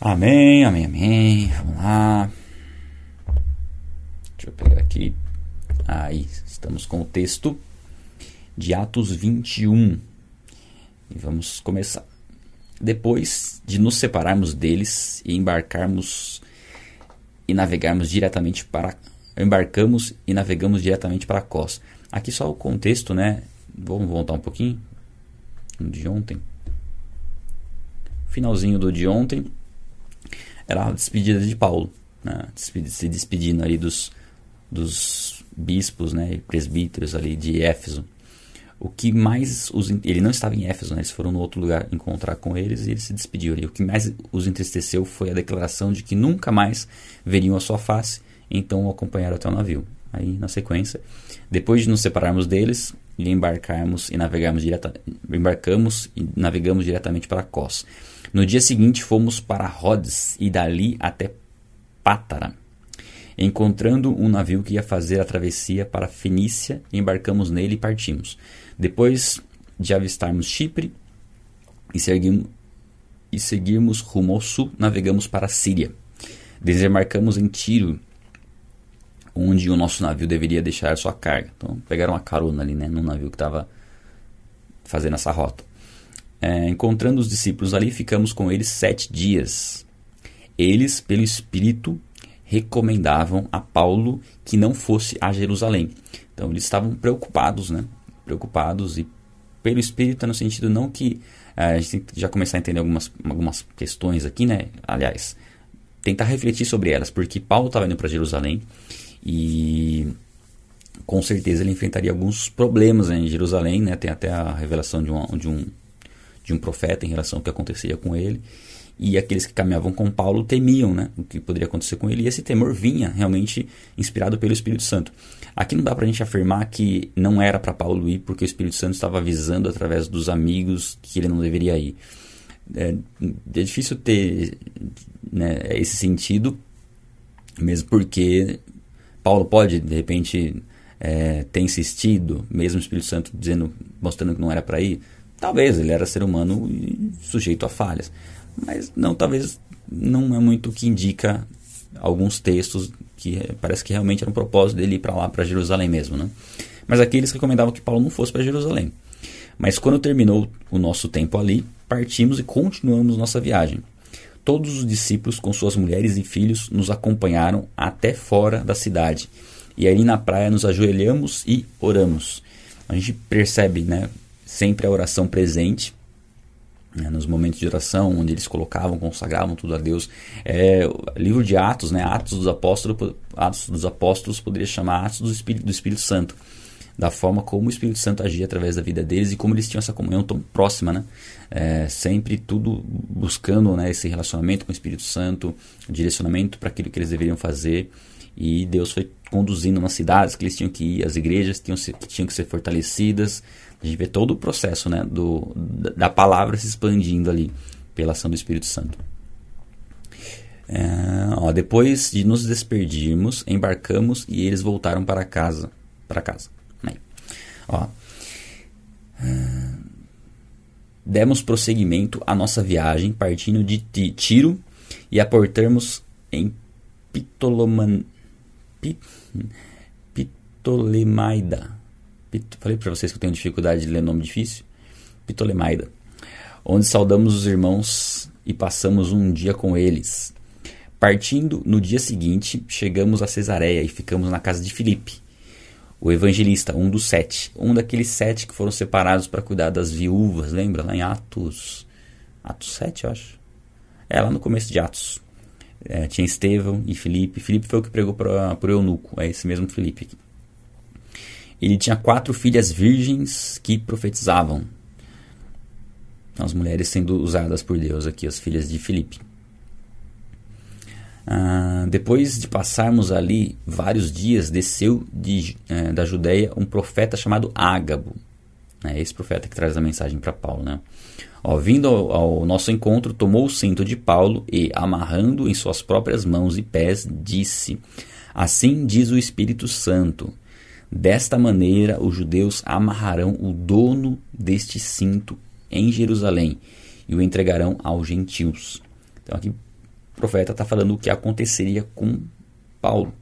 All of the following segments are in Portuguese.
Amém, amém, amém. Vamos lá. Deixa eu pegar aqui. Aí, estamos com o texto de Atos 21. E vamos começar. Depois de nos separarmos deles e embarcarmos e navegarmos diretamente para embarcamos e navegamos diretamente para Cós. Aqui só o contexto, né? Vamos voltar um pouquinho de ontem. Finalzinho do de ontem era a despedida de Paulo, né? se despedindo ali dos, dos bispos né? e presbíteros ali de Éfeso. O que mais os, ele não estava em Éfeso, né? eles foram no outro lugar encontrar com eles e ele se despediu ali. O que mais os entristeceu foi a declaração de que nunca mais veriam a sua face, então o acompanharam até o navio. Aí, na sequência, depois de nos separarmos deles e embarcarmos e navegarmos direta, embarcamos e navegamos diretamente para Cós. No dia seguinte fomos para Rhodes e dali até Pátara. Encontrando um navio que ia fazer a travessia para Fenícia, embarcamos nele e partimos. Depois de avistarmos Chipre e, seguimos, e seguirmos rumo ao sul, navegamos para a Síria. Desembarcamos em Tiro, onde o nosso navio deveria deixar sua carga. Então pegaram uma carona ali, né, no navio que estava fazendo essa rota. É, encontrando os discípulos ali, ficamos com eles sete dias. Eles, pelo Espírito, recomendavam a Paulo que não fosse a Jerusalém. Então eles estavam preocupados, né? Preocupados e pelo Espírito no sentido não que é, a gente tem que já começar a entender algumas, algumas questões aqui, né? Aliás, tentar refletir sobre elas, porque Paulo estava indo para Jerusalém e com certeza ele enfrentaria alguns problemas né, em Jerusalém, né? Tem até a revelação de, uma, de um de um profeta em relação ao que acontecia com ele. E aqueles que caminhavam com Paulo temiam né, o que poderia acontecer com ele, e esse temor vinha realmente inspirado pelo Espírito Santo. Aqui não dá para a gente afirmar que não era para Paulo ir, porque o Espírito Santo estava avisando através dos amigos que ele não deveria ir. É, é difícil ter né, esse sentido, mesmo porque Paulo pode, de repente, é, ter insistido, mesmo o Espírito Santo dizendo, mostrando que não era para ir. Talvez ele era ser humano e sujeito a falhas, mas não, talvez não é muito o que indica alguns textos que parece que realmente era um propósito dele ir para lá, para Jerusalém mesmo, né? Mas aqui eles recomendavam que Paulo não fosse para Jerusalém. Mas quando terminou o nosso tempo ali, partimos e continuamos nossa viagem. Todos os discípulos, com suas mulheres e filhos, nos acompanharam até fora da cidade. E ali na praia nos ajoelhamos e oramos. A gente percebe, né, sempre a oração presente. Né, nos momentos de oração, onde eles colocavam, consagravam tudo a Deus. É, livro de Atos, né, Atos dos Apóstolos, Atos dos Apóstolos poderia chamar Atos do Espírito, do Espírito Santo, da forma como o Espírito Santo agia através da vida deles e como eles tinham essa comunhão tão próxima, né? É, sempre tudo buscando né, esse relacionamento com o Espírito Santo, direcionamento para aquilo que eles deveriam fazer. E Deus foi conduzindo nas cidades que eles tinham que ir, as igrejas tinham, que tinham que ser fortalecidas, a gente vê todo o processo né, do, da palavra se expandindo ali pela ação do Espírito Santo. É, ó, depois de nos despedirmos, embarcamos e eles voltaram para casa. Para casa. Aí. Ó, é, demos prosseguimento à nossa viagem, partindo de Tiro e aportamos em Pitoloman, Pit, Ptolemaida falei para vocês que eu tenho dificuldade de ler nome difícil, Ptolemaida, onde saudamos os irmãos e passamos um dia com eles. Partindo no dia seguinte, chegamos a Cesareia e ficamos na casa de Filipe, o evangelista, um dos sete, um daqueles sete que foram separados para cuidar das viúvas, lembra? Lá em Atos, Atos 7, eu acho. É, lá no começo de Atos. É, tinha Estevão e Filipe. Filipe foi o que pregou para o eunuco, é esse mesmo Filipe aqui. Ele tinha quatro filhas virgens que profetizavam. Então, as mulheres sendo usadas por Deus aqui, as filhas de Filipe. Ah, depois de passarmos ali vários dias, desceu de, eh, da Judéia um profeta chamado Ágabo. É esse profeta que traz a mensagem para Paulo. Né? Ó, vindo ao, ao, nosso encontro, tomou o cinto de Paulo e, amarrando em suas próprias mãos e pés, disse: Assim diz o Espírito Santo Desta maneira, os judeus amarrarão o dono deste cinto em Jerusalém e o entregarão aos gentios. Então, aqui profeta está falando o que aconteceria com Paulo.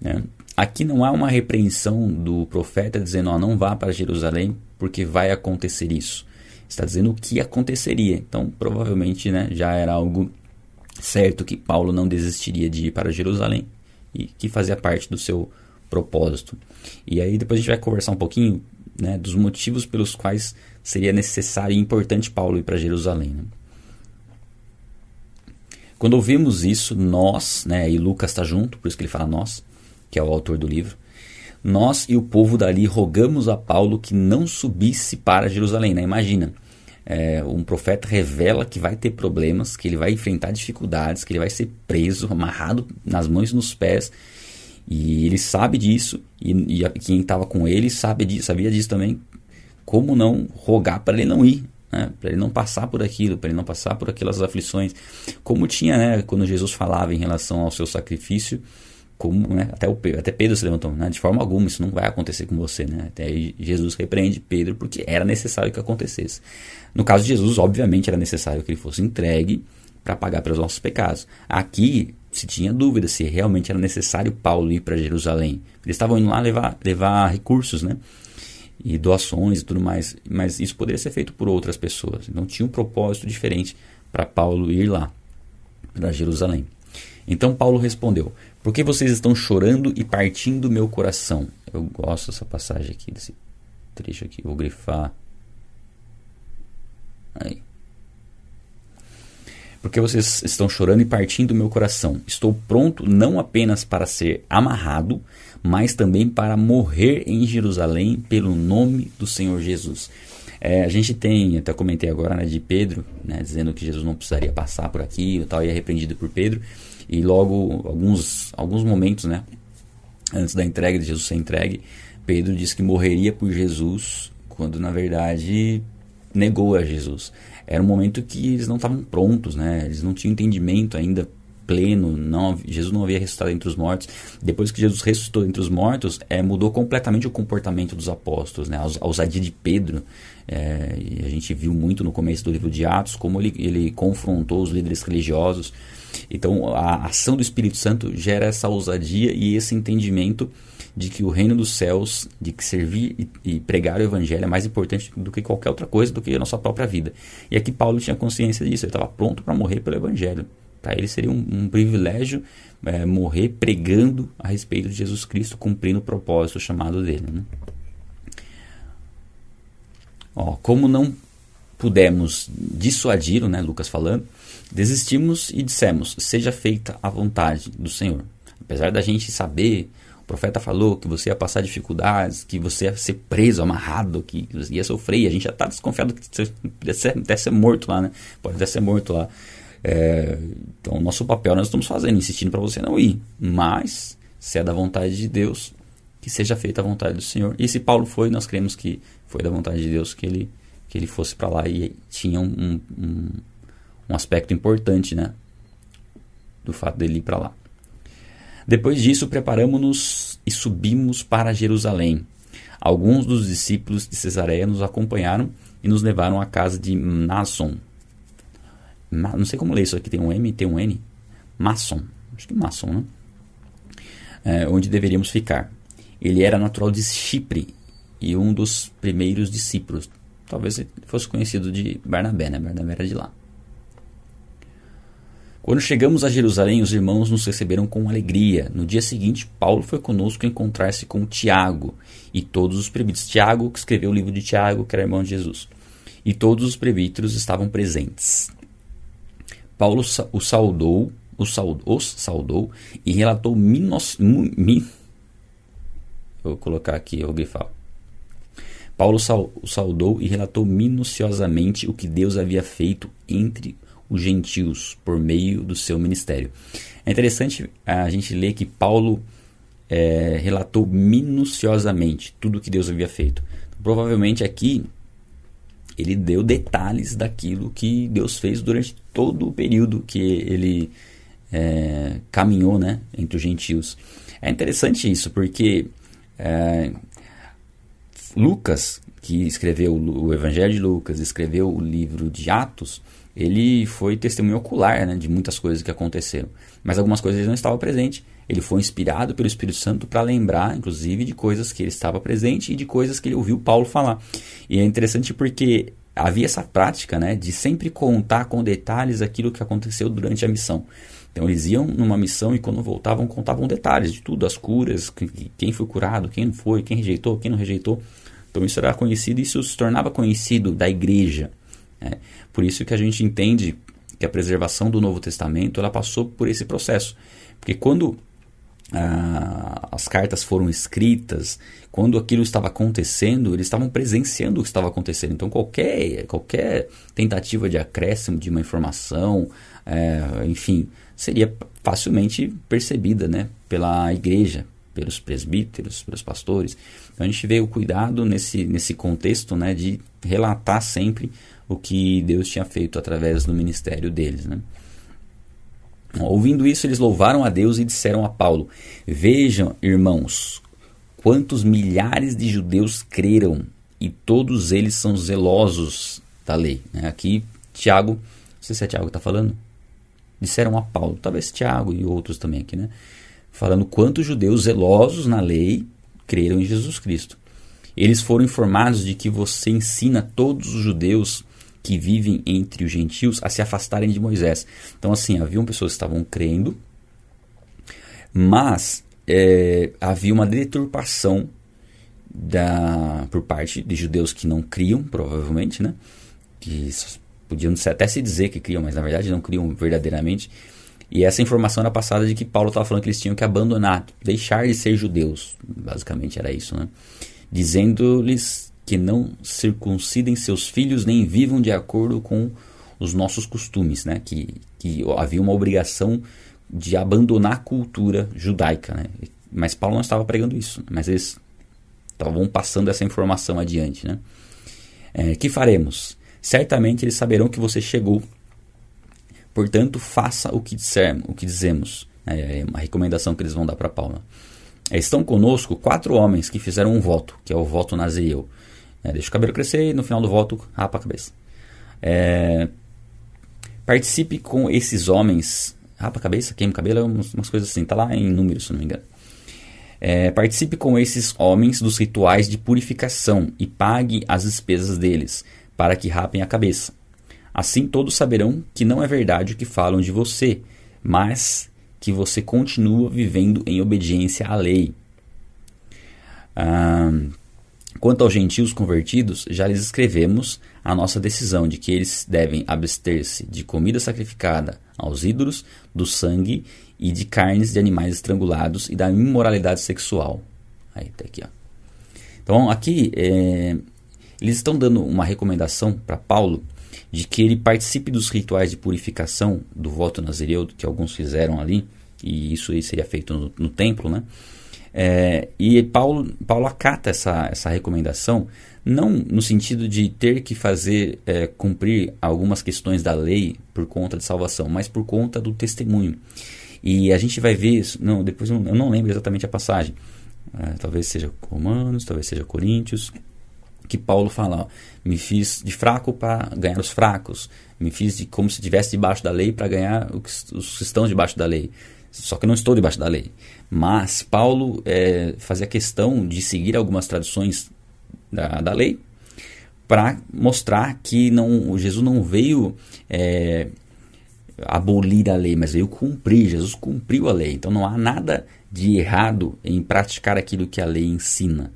Né? Aqui não há uma repreensão do profeta dizendo, ó, não vá para Jerusalém porque vai acontecer isso. Está dizendo o que aconteceria. Então, provavelmente, né, já era algo certo que Paulo não desistiria de ir para Jerusalém e que fazia parte do seu propósito. E aí depois a gente vai conversar um pouquinho né, dos motivos pelos quais seria necessário e importante Paulo ir para Jerusalém. Né? Quando ouvimos isso, nós, né, e Lucas está junto, por isso que ele fala nós, que é o autor do livro, nós e o povo dali rogamos a Paulo que não subisse para Jerusalém. Né? Imagina, é, um profeta revela que vai ter problemas, que ele vai enfrentar dificuldades, que ele vai ser preso, amarrado nas mãos e nos pés. E ele sabe disso, e, e quem estava com ele sabe disso, sabia disso também. Como não rogar para ele não ir, né? para ele não passar por aquilo, para ele não passar por aquelas aflições. Como tinha né, quando Jesus falava em relação ao seu sacrifício, como né, até, o, até Pedro se levantou, né, de forma alguma isso não vai acontecer com você. Né? Até aí Jesus repreende Pedro porque era necessário que acontecesse. No caso de Jesus, obviamente era necessário que ele fosse entregue para pagar pelos nossos pecados. Aqui se tinha dúvida se realmente era necessário Paulo ir para Jerusalém. Eles estavam indo lá levar, levar recursos, né? E doações e tudo mais. Mas isso poderia ser feito por outras pessoas. Então tinha um propósito diferente para Paulo ir lá, para Jerusalém. Então Paulo respondeu: Por que vocês estão chorando e partindo meu coração? Eu gosto dessa passagem aqui, desse trecho aqui. Vou grifar. Aí. Porque vocês estão chorando e partindo meu coração. Estou pronto não apenas para ser amarrado, mas também para morrer em Jerusalém pelo nome do Senhor Jesus. É, a gente tem, até comentei agora né, de Pedro, né, dizendo que Jesus não precisaria passar por aqui e tal, e é repreendido por Pedro. E logo, alguns, alguns momentos, né, antes da entrega de Jesus ser entregue, Pedro disse que morreria por Jesus, quando na verdade negou a Jesus. Era um momento que eles não estavam prontos, né? Eles não tinham entendimento ainda pleno, não, Jesus não havia ressuscitado entre os mortos. Depois que Jesus ressuscitou entre os mortos, é, mudou completamente o comportamento dos apóstolos, né? a ousadia de Pedro. É, a gente viu muito no começo do livro de Atos como ele, ele confrontou os líderes religiosos. Então, a ação do Espírito Santo gera essa ousadia e esse entendimento de que o reino dos céus, de que servir e, e, pregar o evangelho é mais importante do que qualquer outra coisa, do que a nossa própria vida. E aqui Paulo tinha consciência disso, ele estava pronto para morrer pelo evangelho. Para ele seria um, um privilégio é, morrer pregando a respeito de Jesus Cristo, cumprindo o propósito chamado dele. Né? Ó, como não pudemos dissuadi-lo, né, Lucas falando, desistimos e dissemos: seja feita a vontade do Senhor. Apesar da gente saber profeta falou que você ia passar dificuldades, que você ia ser preso, amarrado, que ia sofrer. A gente já está desconfiado que você deve ser morto lá, né? Pode até ser morto lá. É, então, o nosso papel nós estamos fazendo, insistindo para você não ir. Mas, se é da vontade de Deus, que seja feita a vontade do Senhor. E se Paulo foi, nós cremos que foi da vontade de Deus que ele, que ele fosse para lá e tinha um, um, um aspecto importante, né? Do fato dele ir para lá. Depois disso, preparamos-nos e subimos para Jerusalém. Alguns dos discípulos de Cesareia nos acompanharam e nos levaram à casa de Nason. Não sei como ler isso aqui, tem um M, tem um N. Mason, acho que Mason, né? É, onde deveríamos ficar. Ele era natural de Chipre e um dos primeiros discípulos. Talvez fosse conhecido de Barnabé, né? Barnabé era de lá. Quando chegamos a Jerusalém, os irmãos nos receberam com alegria. No dia seguinte, Paulo foi conosco encontrar-se com Tiago e todos os presbíteros. Tiago, que escreveu o livro de Tiago, que era irmão de Jesus. E todos os presbíteros estavam presentes. Paulo o saudou, os saudou, os saudou e relatou minos, mi, vou colocar aqui, o grifar. Paulo o saudou e relatou minuciosamente o que Deus havia feito entre os os gentios por meio do seu ministério. É interessante a gente ler que Paulo é, relatou minuciosamente tudo o que Deus havia feito. Provavelmente aqui ele deu detalhes daquilo que Deus fez durante todo o período que ele é, caminhou né, entre os gentios. É interessante isso, porque é, Lucas, que escreveu o Evangelho de Lucas, escreveu o livro de Atos, ele foi testemunho ocular né, de muitas coisas que aconteceram. Mas algumas coisas ele não estava presente. Ele foi inspirado pelo Espírito Santo para lembrar, inclusive, de coisas que ele estava presente e de coisas que ele ouviu Paulo falar. E é interessante porque havia essa prática né, de sempre contar com detalhes aquilo que aconteceu durante a missão. Então eles iam numa missão e quando voltavam contavam detalhes de tudo, as curas, quem foi curado, quem não foi, quem rejeitou, quem não rejeitou. Então isso era conhecido e isso se tornava conhecido da igreja. Né? Por isso que a gente entende que a preservação do Novo Testamento ela passou por esse processo. Porque quando ah, as cartas foram escritas, quando aquilo estava acontecendo, eles estavam presenciando o que estava acontecendo. Então qualquer, qualquer tentativa de acréscimo de uma informação, é, enfim, seria facilmente percebida né, pela igreja, pelos presbíteros, pelos pastores. Então a gente vê o cuidado nesse, nesse contexto né, de relatar sempre o que Deus tinha feito através do ministério deles. Né? Ouvindo isso, eles louvaram a Deus e disseram a Paulo: Vejam, irmãos, quantos milhares de judeus creram e todos eles são zelosos da lei. Né? Aqui, Tiago, não sei se é Tiago que está falando, disseram a Paulo, talvez Tiago e outros também aqui, né? Falando quantos judeus zelosos na lei creram em Jesus Cristo. Eles foram informados de que você ensina todos os judeus que vivem entre os gentios a se afastarem de Moisés. Então, assim, haviam pessoas que estavam crendo, mas é, havia uma deturpação da, por parte de judeus que não criam, provavelmente, né? Que podiam até se dizer que criam, mas na verdade não criam verdadeiramente. E essa informação era passada de que Paulo estava falando que eles tinham que abandonar, deixar de ser judeus. Basicamente era isso, né? Dizendo-lhes que não circuncidem seus filhos nem vivam de acordo com os nossos costumes, né? Que, que havia uma obrigação de abandonar a cultura judaica, né? Mas Paulo não estava pregando isso, né? mas eles estavam passando essa informação adiante, né? É, que faremos? Certamente eles saberão que você chegou. Portanto, faça o que dissermos, o que dizemos. É, é uma recomendação que eles vão dar para Paulo. É, estão conosco quatro homens que fizeram um voto, que é o voto nazireu. É, deixa o cabelo crescer e no final do voto rapa a cabeça. É, participe com esses homens. Rapa a cabeça, queima o cabelo, é umas, umas, coisas assim. Tá lá em números, se não me engano. É, participe com esses homens dos rituais de purificação e pague as despesas deles, para que rapem a cabeça. Assim todos saberão que não é verdade o que falam de você, mas que você continua vivendo em obediência à lei. Ah, Quanto aos gentios convertidos, já lhes escrevemos a nossa decisão de que eles devem abster-se de comida sacrificada aos ídolos, do sangue e de carnes de animais estrangulados e da imoralidade sexual. Aí, tá aqui, ó. Então, aqui, é, eles estão dando uma recomendação para Paulo de que ele participe dos rituais de purificação do voto nazireu que alguns fizeram ali, e isso aí seria feito no, no templo, né? É, e Paulo, Paulo acata essa, essa recomendação, não no sentido de ter que fazer é, cumprir algumas questões da lei por conta de salvação, mas por conta do testemunho. E a gente vai ver isso, não, depois eu não, lembro exatamente a passagem, é, talvez seja Romanos, talvez seja Coríntios, que Paulo fala: ó, me fiz de fraco para ganhar os fracos, me fiz de como se estivesse debaixo da lei para ganhar os que estão debaixo da lei. Só que eu não estou debaixo da lei. Mas Paulo é, fazia questão de seguir algumas tradições da, da lei para mostrar que não, Jesus não veio é, abolir a lei, mas veio cumprir. Jesus cumpriu a lei. Então não há nada de errado em praticar aquilo que a lei ensina,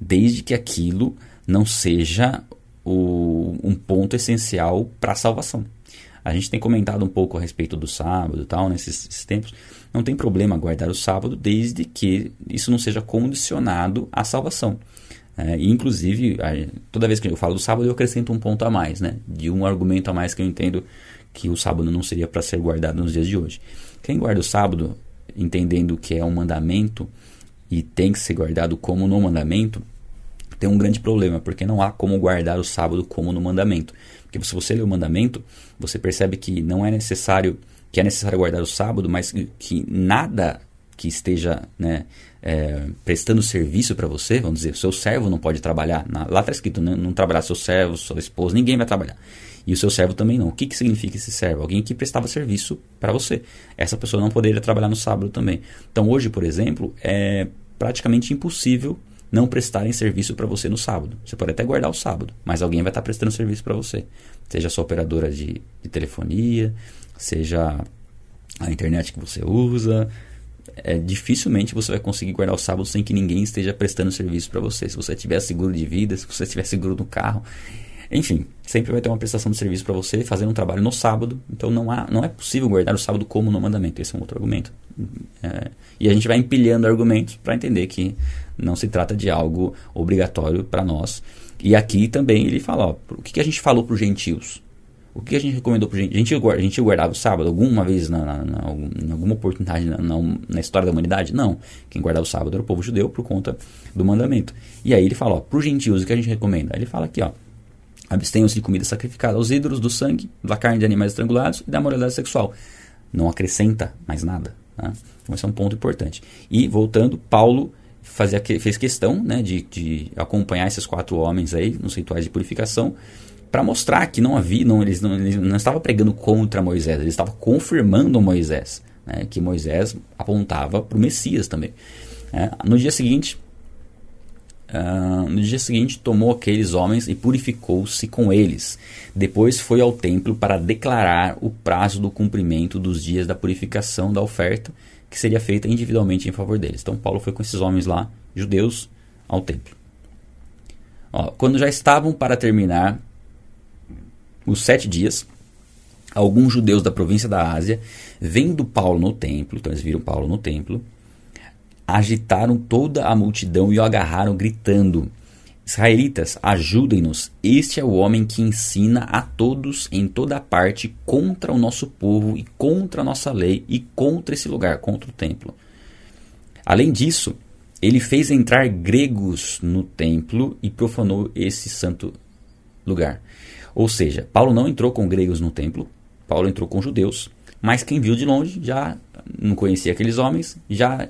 desde que aquilo não seja o, um ponto essencial para a salvação. A gente tem comentado um pouco a respeito do sábado e tal nesses tempos. Não tem problema guardar o sábado desde que isso não seja condicionado à salvação. É, inclusive, toda vez que eu falo do sábado, eu acrescento um ponto a mais, né? De um argumento a mais que eu entendo que o sábado não seria para ser guardado nos dias de hoje. Quem guarda o sábado, entendendo que é um mandamento e tem que ser guardado como no mandamento, tem um grande problema, porque não há como guardar o sábado como no mandamento. Porque se você lê o mandamento, você percebe que não é necessário que é necessário guardar o sábado, mas que nada que esteja né, é, prestando serviço para você, vamos dizer, seu servo não pode trabalhar. Na, lá está escrito, né, não trabalhar seu servo, sua esposa, ninguém vai trabalhar. E o seu servo também não. O que, que significa esse servo? Alguém que prestava serviço para você. Essa pessoa não poderia trabalhar no sábado também. Então hoje, por exemplo, é praticamente impossível não prestarem serviço para você no sábado. Você pode até guardar o sábado, mas alguém vai estar tá prestando serviço para você. Seja a sua operadora de, de telefonia, seja a internet que você usa, é, dificilmente você vai conseguir guardar o sábado sem que ninguém esteja prestando serviço para você. Se você tiver seguro de vida, se você tiver seguro no carro, enfim, sempre vai ter uma prestação de serviço para você fazendo um trabalho no sábado. Então não, há, não é possível guardar o sábado como no mandamento. Esse é um outro argumento. É, e a gente vai empilhando argumentos para entender que não se trata de algo obrigatório para nós. E aqui também ele fala: ó, o que, que a gente falou para os gentios? O que a gente recomendou para? A gente, a gente guardava o sábado alguma vez, na, na, na, em alguma oportunidade na, na, história da humanidade? Não. Quem guardava o sábado era o povo judeu por conta do mandamento. E aí ele fala, para os gentios, o que a gente recomenda? Ele fala aqui, ó. Abstenham-se de comida sacrificada aos ídolos, do sangue, da carne de animais estrangulados e da moralidade sexual. Não acrescenta mais nada. Tá? Então esse é um ponto importante. E voltando, Paulo fazia, fez questão né, de, de acompanhar esses quatro homens aí nos rituais de purificação para mostrar que não havia, não, eles, não, eles não estavam pregando contra Moisés, eles estavam confirmando Moisés, né, que Moisés apontava para o Messias também. É, no dia seguinte, uh, no dia seguinte tomou aqueles homens e purificou-se com eles. Depois foi ao templo para declarar o prazo do cumprimento dos dias da purificação da oferta que seria feita individualmente em favor deles. Então Paulo foi com esses homens lá, judeus, ao templo. Ó, quando já estavam para terminar os sete dias, alguns judeus da província da Ásia, vendo Paulo no templo, então eles viram Paulo no templo, agitaram toda a multidão e o agarraram, gritando: Israelitas, ajudem-nos. Este é o homem que ensina a todos em toda parte contra o nosso povo e contra a nossa lei e contra esse lugar, contra o templo. Além disso, ele fez entrar gregos no templo e profanou esse santo lugar. Ou seja, Paulo não entrou com gregos no templo, Paulo entrou com judeus, mas quem viu de longe já não conhecia aqueles homens, já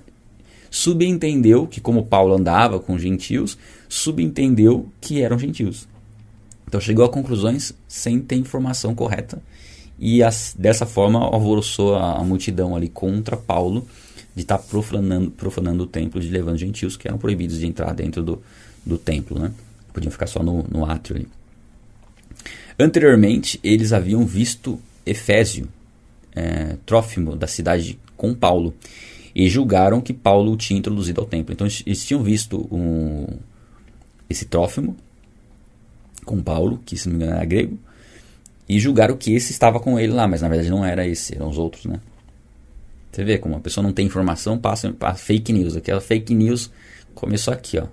subentendeu que, como Paulo andava com gentios, subentendeu que eram gentios. Então chegou a conclusões sem ter informação correta e as, dessa forma alvoroçou a, a, multidão ali contra Paulo de estar tá profanando, profanando o templo, de levando gentios que eram proibidos de entrar dentro do, do templo, né? Podiam ficar só no, no átrio ali. Anteriormente, eles haviam visto Efésio, é, Trófimo, da cidade com Paulo, e julgaram que Paulo tinha introduzido ao templo. Então, eles tinham visto um, esse Trófimo com Paulo, que se não me engano era grego, e julgaram que esse estava com ele lá, mas na verdade não era esse, eram os outros, né? Você vê como a pessoa não tem informação, passa, passa fake news. Aquela fake news começou aqui, ó.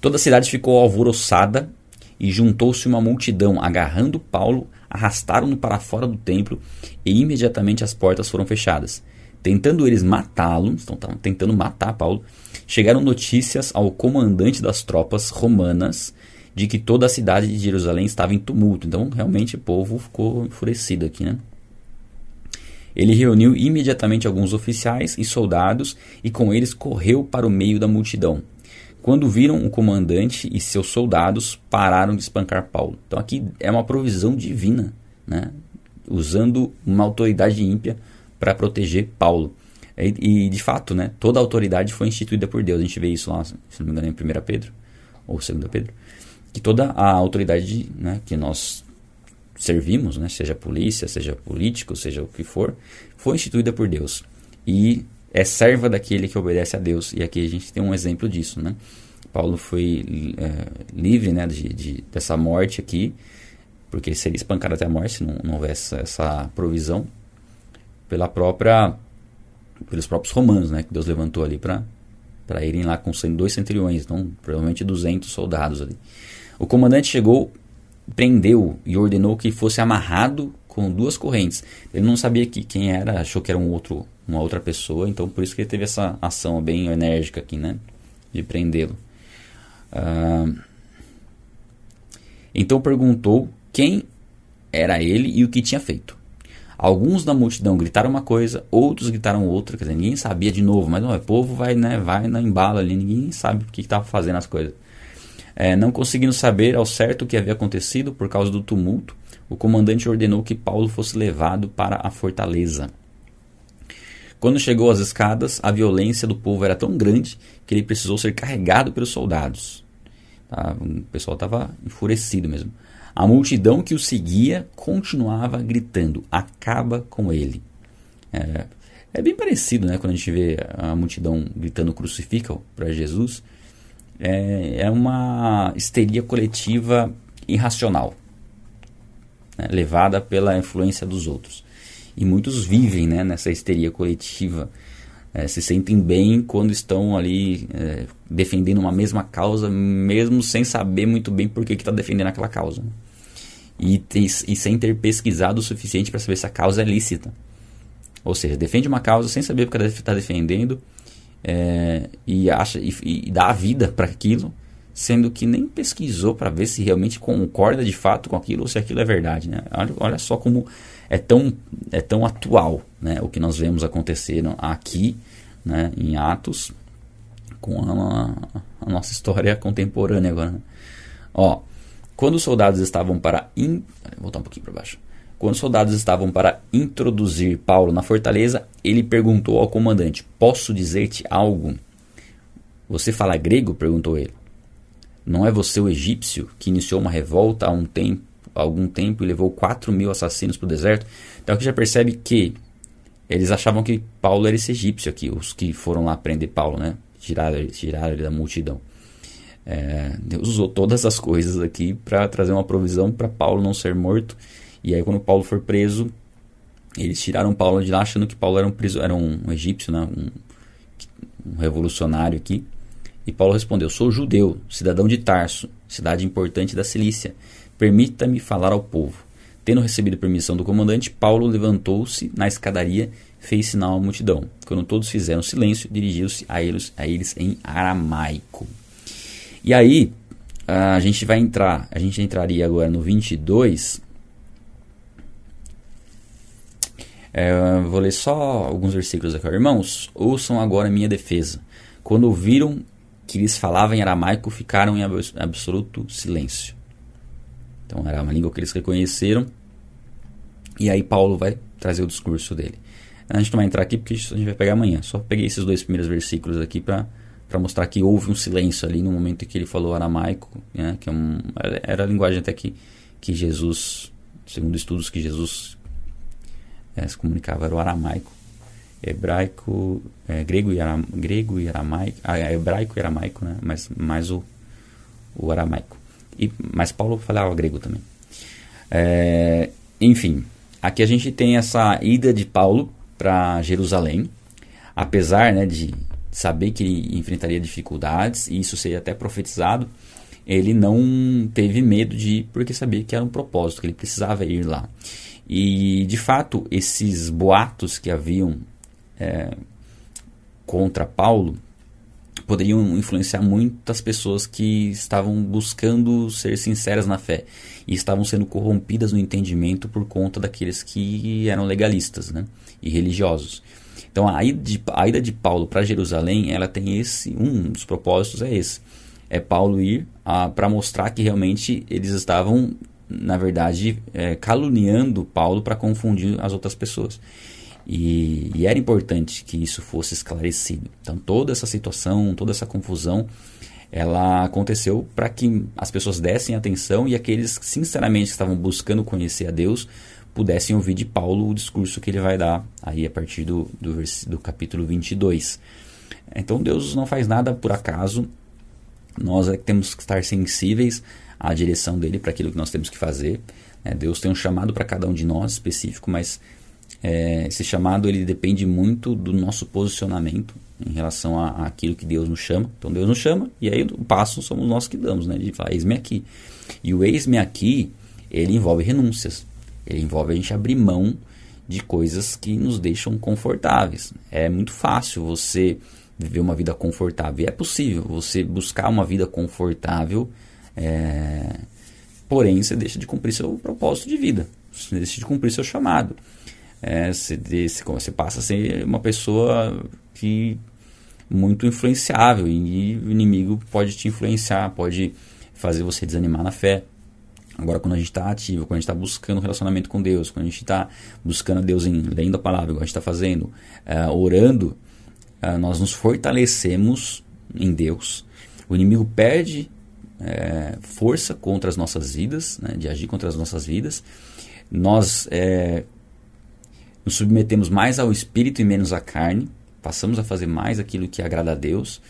Toda a cidade ficou alvoroçada e juntou-se uma multidão, agarrando Paulo, arrastaram-no para fora do templo e imediatamente as portas foram fechadas. Tentando eles matá-lo, estão tentando matar Paulo, chegaram notícias ao comandante das tropas romanas de que toda a cidade de Jerusalém estava em tumulto. Então, realmente, o povo ficou enfurecido aqui, né? Ele reuniu imediatamente alguns oficiais e soldados e com eles correu para o meio da multidão. Quando viram o comandante e seus soldados, pararam de espancar Paulo. Então aqui é uma provisão divina, né? usando uma autoridade ímpia para proteger Paulo. E, e, de fato, né, toda a autoridade foi instituída por Deus. A gente vê isso lá, se não me engano, em 1 Pedro ou 2 Pedro. Que toda a autoridade né, que nós servimos, né, seja polícia, seja político, seja o que for, foi instituída por Deus. E é serva daquele que obedece a Deus. E aqui a gente tem um exemplo disso, né? Paulo foi é, livre né, de, de, dessa morte aqui, porque seria espancado até a morte se não, não houvesse essa provisão pela própria pelos próprios romanos, né, que Deus levantou ali para para irem lá com dois centuriões, então provavelmente 200 soldados ali. O comandante chegou, prendeu e ordenou que fosse amarrado com duas correntes. Ele não sabia que quem era, achou que era um outro uma outra pessoa, então por isso que ele teve essa ação bem enérgica aqui, né? De prendê-lo. Uh, então perguntou quem era ele e o que tinha feito. Alguns da multidão gritaram uma coisa, outros gritaram outra, quer dizer, ninguém sabia de novo, mas não, o povo vai, né, vai na embala ali, ninguém sabe o que estava fazendo as coisas. É, não conseguindo saber ao certo o que havia acontecido por causa do tumulto, o comandante ordenou que Paulo fosse levado para a fortaleza. Quando chegou às escadas, a violência do povo era tão grande que ele precisou ser carregado pelos soldados. Tá? O pessoal estava enfurecido mesmo. A multidão que o seguia continuava gritando: acaba com ele. É, é bem parecido né, quando a gente vê a multidão gritando crucifica para Jesus. É, é, uma histeria coletiva irracional, né, levada pela influência dos outros. E muitos vivem né, nessa histeria coletiva, é, se sentem bem quando estão ali é, defendendo uma mesma causa, mesmo sem saber muito bem por que está defendendo aquela causa. Né? E, e, sem ter pesquisado o suficiente para saber se a causa é lícita. Ou seja, defende uma causa sem saber porque está defendendo é, e acha e, e, dá a vida para aquilo, sendo que nem pesquisou para ver se realmente concorda de fato com aquilo ou se aquilo é verdade. Né? Olha, olha só como é tão, é tão atual né, o que nós vemos acontecer aqui né, em Atos com a, a nossa história contemporânea agora. Né? Ó, quando os soldados estavam para in... Vou voltar um pouquinho para baixo. Quando os soldados estavam para introduzir Paulo na fortaleza, ele perguntou ao comandante: Posso dizer-te algo? Você fala grego? perguntou ele. Não é você o egípcio que iniciou uma revolta há um tempo, algum tempo e levou 4 mil assassinos para o deserto? Então aqui já percebe que eles achavam que Paulo era esse egípcio aqui, os que foram lá prender Paulo, né? Tiraram, tiraram ele da multidão. É, Deus usou todas as coisas aqui para trazer uma provisão para Paulo não ser morto. E aí, quando Paulo for preso, eles tiraram Paulo de lá achando que Paulo era um, preso, era um, um egípcio, né? um, um revolucionário aqui. E Paulo respondeu: Sou judeu, cidadão de Tarso, cidade importante da Cilícia. Permita-me falar ao povo. Tendo recebido permissão do comandante, Paulo levantou-se na escadaria, fez sinal à multidão. Quando todos fizeram silêncio, dirigiu-se a eles, a eles em aramaico. E aí, a gente vai entrar, a gente entraria agora no 22. É, vou ler só alguns versículos aqui. Irmãos, ouçam agora a minha defesa. Quando ouviram que lhes falava em aramaico, ficaram em absoluto silêncio. Então era uma língua que eles reconheceram. E aí Paulo vai trazer o discurso dele. A gente não vai entrar aqui porque a gente vai pegar amanhã. Só peguei esses dois primeiros versículos aqui para para mostrar que houve um silêncio ali no momento em que ele falou aramaico, né, que é um, era a linguagem até que, que Jesus, segundo estudos que Jesus é, se comunicava, era o aramaico. Hebraico, é, grego, e grego e aramaico, ah, é hebraico e aramaico, né, mas mais o, o aramaico. E, mas Paulo falava grego também. É, enfim, aqui a gente tem essa ida de Paulo para Jerusalém, apesar né, de saber que ele enfrentaria dificuldades, e isso seria até profetizado, ele não teve medo de ir, porque sabia que era um propósito, que ele precisava ir lá. E, de fato, esses boatos que haviam é, contra Paulo poderiam influenciar muitas pessoas que estavam buscando ser sinceras na fé e estavam sendo corrompidas no entendimento por conta daqueles que eram legalistas né, e religiosos. Então a ida de, a ida de Paulo para Jerusalém, ela tem esse, um dos propósitos é esse. É Paulo ir para mostrar que realmente eles estavam, na verdade, é, caluniando Paulo para confundir as outras pessoas. E, e, era importante que isso fosse esclarecido. Então toda essa situação, toda essa confusão, ela aconteceu para que as pessoas dessem atenção e aqueles que sinceramente estavam buscando conhecer a Deus pudessem ouvir de Paulo o discurso que ele vai dar aí a partir do, do, do capítulo 22. Então Deus não faz nada por acaso, nós é que temos que estar sensíveis à direção dele para aquilo que nós temos que fazer. É, Deus tem um chamado para cada um de nós específico, mas é, esse chamado ele depende muito do nosso posicionamento em relação a, aquilo que Deus nos chama. Então Deus nos chama e aí o passo somos nós que damos, né? De falar, eis-me aqui. E o eis-me aqui, ele envolve renúncias. Ele envolve a gente abrir mão de coisas que nos deixam confortáveis. É muito fácil você viver uma vida confortável. E é possível você buscar uma vida confortável, é... porém você deixa de cumprir seu propósito de vida, você deixa de cumprir seu chamado. é, você, você passa a ser uma pessoa que muito influenciável e o inimigo pode te influenciar, pode fazer você desanimar na fé. Agora, quando a gente está ativo, quando a gente está buscando um relacionamento com Deus, quando a gente está buscando Deus em lendo a palavra, igual a gente está fazendo, uh, orando, uh, nós nos fortalecemos em Deus. O inimigo perde uh, força contra as nossas vidas, né, de agir contra as nossas vidas. Nós nos submetemos mais ao espírito e menos à carne, passamos a fazer mais aquilo que agrada a Deus.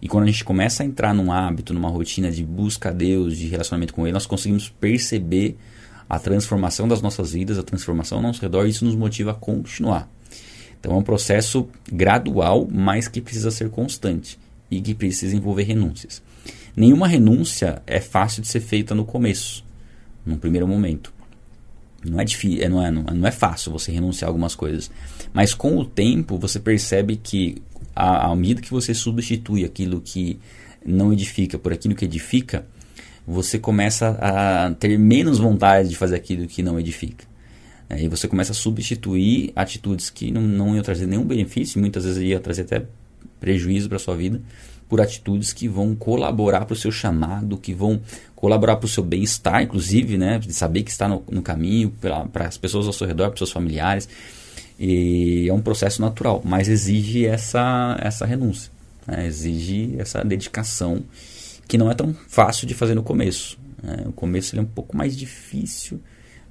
E quando a gente começa a entrar num hábito, numa rotina de busca a Deus, de relacionamento com Ele, nós conseguimos perceber a transformação das nossas vidas, a transformação ao nosso redor, e isso nos motiva a continuar. Então é um processo gradual, mas que precisa ser constante e que precisa envolver renúncias. Nenhuma renúncia é fácil de ser feita no começo, num primeiro momento. Não é difícil, é, não é, não é fácil você renunciar a algumas coisas. Mas com o tempo você percebe que à medida que você substitui aquilo que não edifica por aquilo que edifica, você começa a ter menos vontade de fazer aquilo que não edifica. É, e você começa a substituir atitudes que não, não iam trazer nenhum benefício, muitas vezes ia trazer até prejuízo para a sua vida, por atitudes que vão colaborar para o seu chamado, que vão colaborar para o seu bem-estar, inclusive, né, de saber que está no, no caminho, para as pessoas ao seu redor, para os seus familiares. E é um processo natural, mas exige essa, essa renúncia, né? exige essa dedicação que não é tão fácil de fazer no começo. Né? O começo é um pouco mais difícil,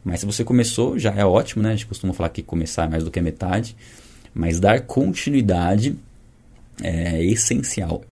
mas se você começou já é ótimo, né? A gente costuma falar que começar é mais do que metade, mas dar continuidade é essencial.